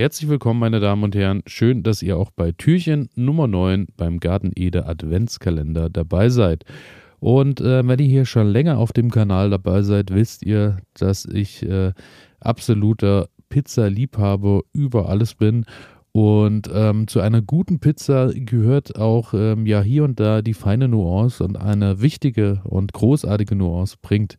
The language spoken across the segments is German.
Herzlich willkommen, meine Damen und Herren. Schön, dass ihr auch bei Türchen Nummer 9 beim Garten Ede Adventskalender dabei seid. Und äh, wenn ihr hier schon länger auf dem Kanal dabei seid, wisst ihr, dass ich äh, absoluter Pizza-Liebhaber über alles bin. Und ähm, zu einer guten Pizza gehört auch ähm, ja hier und da die feine Nuance und eine wichtige und großartige Nuance bringt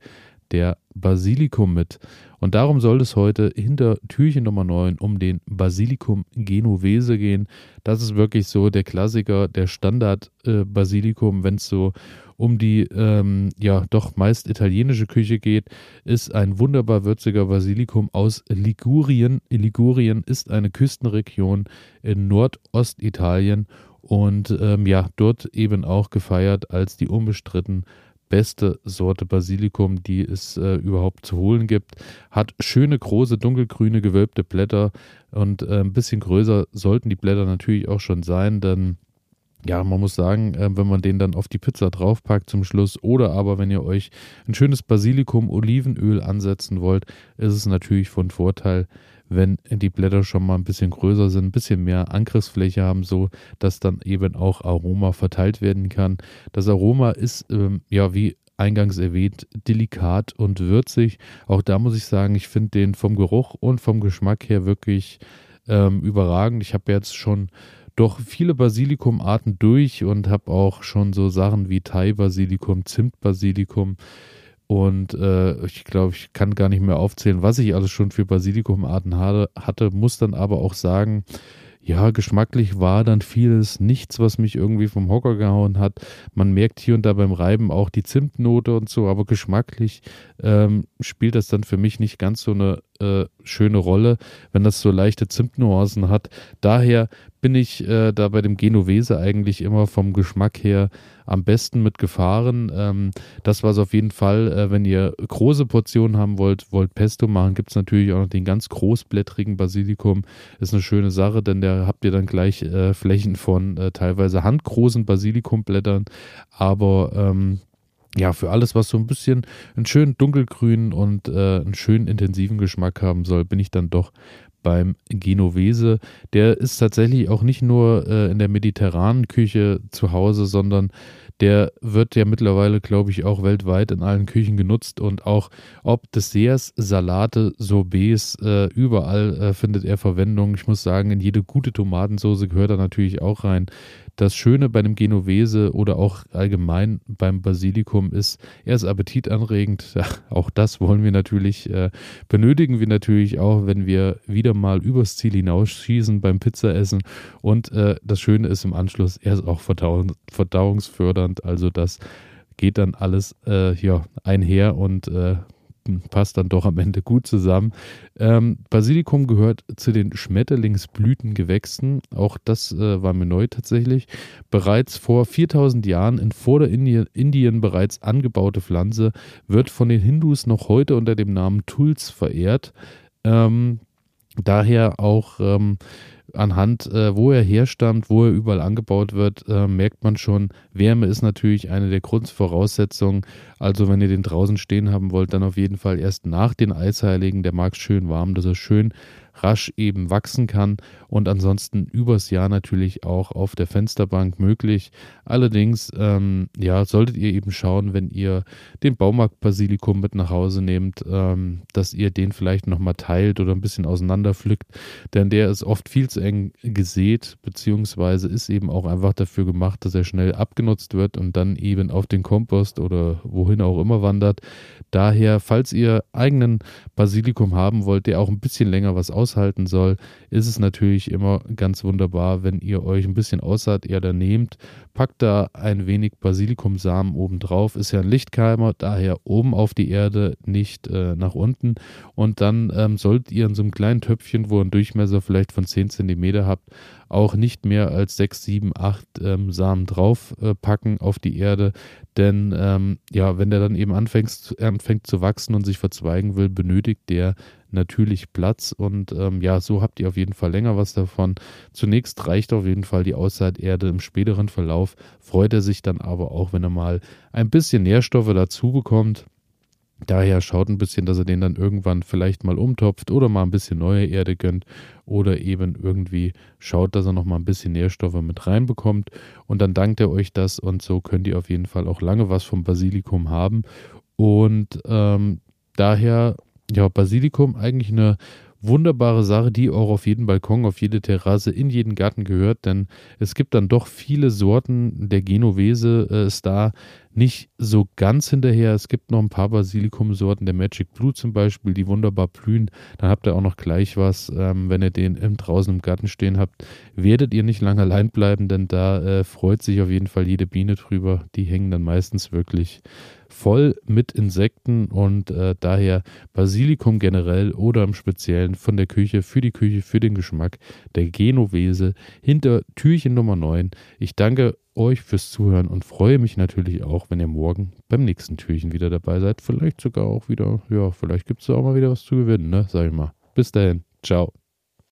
der Basilikum mit. Und darum soll es heute hinter Türchen Nummer 9 um den Basilikum Genovese gehen. Das ist wirklich so der Klassiker, der Standard-Basilikum, äh, wenn es so um die ähm, ja doch meist italienische Küche geht, ist ein wunderbar würziger Basilikum aus Ligurien. Ligurien ist eine Küstenregion in Nordostitalien und ähm, ja, dort eben auch gefeiert als die unbestritten beste Sorte Basilikum, die es äh, überhaupt zu holen gibt. Hat schöne, große, dunkelgrüne, gewölbte Blätter und äh, ein bisschen größer sollten die Blätter natürlich auch schon sein, denn ja, man muss sagen, äh, wenn man den dann auf die Pizza draufpackt zum Schluss oder aber wenn ihr euch ein schönes Basilikum-Olivenöl ansetzen wollt, ist es natürlich von Vorteil, wenn die Blätter schon mal ein bisschen größer sind, ein bisschen mehr Angriffsfläche haben, so dass dann eben auch Aroma verteilt werden kann. Das Aroma ist ähm, ja wie eingangs erwähnt delikat und würzig. Auch da muss ich sagen, ich finde den vom Geruch und vom Geschmack her wirklich ähm, überragend. Ich habe jetzt schon doch viele Basilikumarten durch und habe auch schon so Sachen wie Thai-Basilikum, Zimt-Basilikum, und äh, ich glaube, ich kann gar nicht mehr aufzählen, was ich alles schon für Basilikumarten hatte, muss dann aber auch sagen, ja, geschmacklich war dann vieles nichts, was mich irgendwie vom Hocker gehauen hat. Man merkt hier und da beim Reiben auch die Zimtnote und so, aber geschmacklich ähm, spielt das dann für mich nicht ganz so eine äh, schöne Rolle, wenn das so leichte Zimtnuancen hat. Daher bin ich äh, da bei dem Genovese eigentlich immer vom Geschmack her am besten mit gefahren. Ähm, das war es auf jeden Fall. Äh, wenn ihr große Portionen haben wollt, wollt Pesto machen, gibt es natürlich auch noch den ganz großblättrigen Basilikum. Ist eine schöne Sache, denn da habt ihr dann gleich äh, Flächen von äh, teilweise handgroßen Basilikumblättern. Aber ähm, ja, für alles, was so ein bisschen einen schönen dunkelgrünen und äh, einen schönen intensiven Geschmack haben soll, bin ich dann doch beim Genovese. Der ist tatsächlich auch nicht nur äh, in der mediterranen Küche zu Hause, sondern der wird ja mittlerweile, glaube ich, auch weltweit in allen Küchen genutzt und auch ob Desserts, Salate, Sorbets, äh, überall äh, findet er Verwendung. Ich muss sagen, in jede gute Tomatensauce gehört er natürlich auch rein. Das Schöne bei dem Genovese oder auch allgemein beim Basilikum ist, er ist appetitanregend. Ja, auch das wollen wir natürlich, äh, benötigen wir natürlich auch, wenn wir wieder mal übers Ziel hinausschießen beim Pizzaessen. Und äh, das Schöne ist im Anschluss, er ist auch verdauung, verdauungsfördernd. Also das geht dann alles äh, ja, einher und äh, passt dann doch am Ende gut zusammen. Ähm, Basilikum gehört zu den Schmetterlingsblütengewächsen. Auch das äh, war mir neu tatsächlich. Bereits vor 4000 Jahren in Vorderindien Indien bereits angebaute Pflanze, wird von den Hindus noch heute unter dem Namen Tuls verehrt. Ähm, daher auch ähm, anhand, äh, wo er herstammt, wo er überall angebaut wird, äh, merkt man schon, Wärme ist natürlich eine der Grundvoraussetzungen. Also wenn ihr den draußen stehen haben wollt, dann auf jeden Fall erst nach den Eisheiligen. Der mag schön warm, dass er schön rasch eben wachsen kann und ansonsten übers Jahr natürlich auch auf der Fensterbank möglich. Allerdings, ähm, ja, solltet ihr eben schauen, wenn ihr den Baumarkt Basilikum mit nach Hause nehmt, ähm, dass ihr den vielleicht nochmal teilt oder ein bisschen auseinanderpflückt, denn der ist oft viel zu eng gesät, beziehungsweise ist eben auch einfach dafür gemacht, dass er schnell abgenutzt wird und dann eben auf den Kompost oder wohin auch immer wandert. Daher, falls ihr eigenen Basilikum haben wollt, der auch ein bisschen länger was aushalten soll, ist es natürlich immer ganz wunderbar, wenn ihr euch ein bisschen Aussaaterde nehmt, packt da ein wenig Basilikumsamen oben drauf, ist ja ein Lichtkeimer, daher oben auf die Erde, nicht äh, nach unten und dann ähm, solltet ihr in so einem kleinen Töpfchen, wo ein Durchmesser vielleicht von 10 cm habt, auch nicht mehr als 6, 7, 8 ähm, Samen drauf äh, auf die Erde. Denn ähm, ja, wenn der dann eben anfängt, anfängt zu wachsen und sich verzweigen will, benötigt der natürlich Platz. Und ähm, ja, so habt ihr auf jeden Fall länger was davon. Zunächst reicht auf jeden Fall die Aussaaterde. Im späteren Verlauf freut er sich dann aber auch, wenn er mal ein bisschen Nährstoffe dazu bekommt. Daher schaut ein bisschen, dass er den dann irgendwann vielleicht mal umtopft oder mal ein bisschen neue Erde gönnt oder eben irgendwie schaut, dass er noch mal ein bisschen Nährstoffe mit reinbekommt und dann dankt er euch das und so könnt ihr auf jeden Fall auch lange was vom Basilikum haben und ähm, daher ja Basilikum eigentlich eine wunderbare Sache, die auch auf jeden Balkon, auf jede Terrasse, in jeden Garten gehört, denn es gibt dann doch viele Sorten. Der Genovese äh, da nicht so ganz hinterher. Es gibt noch ein paar Basilikumsorten, der Magic Blue zum Beispiel, die wunderbar blühen. Dann habt ihr auch noch gleich was, ähm, wenn ihr den im, draußen im Garten stehen habt. Werdet ihr nicht lange allein bleiben, denn da äh, freut sich auf jeden Fall jede Biene drüber. Die hängen dann meistens wirklich voll mit Insekten und äh, daher Basilikum generell oder im Speziellen von der Küche für die Küche, für den Geschmack der Genovese hinter Türchen Nummer 9. Ich danke euch fürs Zuhören und freue mich natürlich auch, wenn ihr morgen beim nächsten Türchen wieder dabei seid. Vielleicht sogar auch wieder, ja, vielleicht gibt es auch mal wieder was zu gewinnen, ne? Sag ich mal. Bis dahin. Ciao.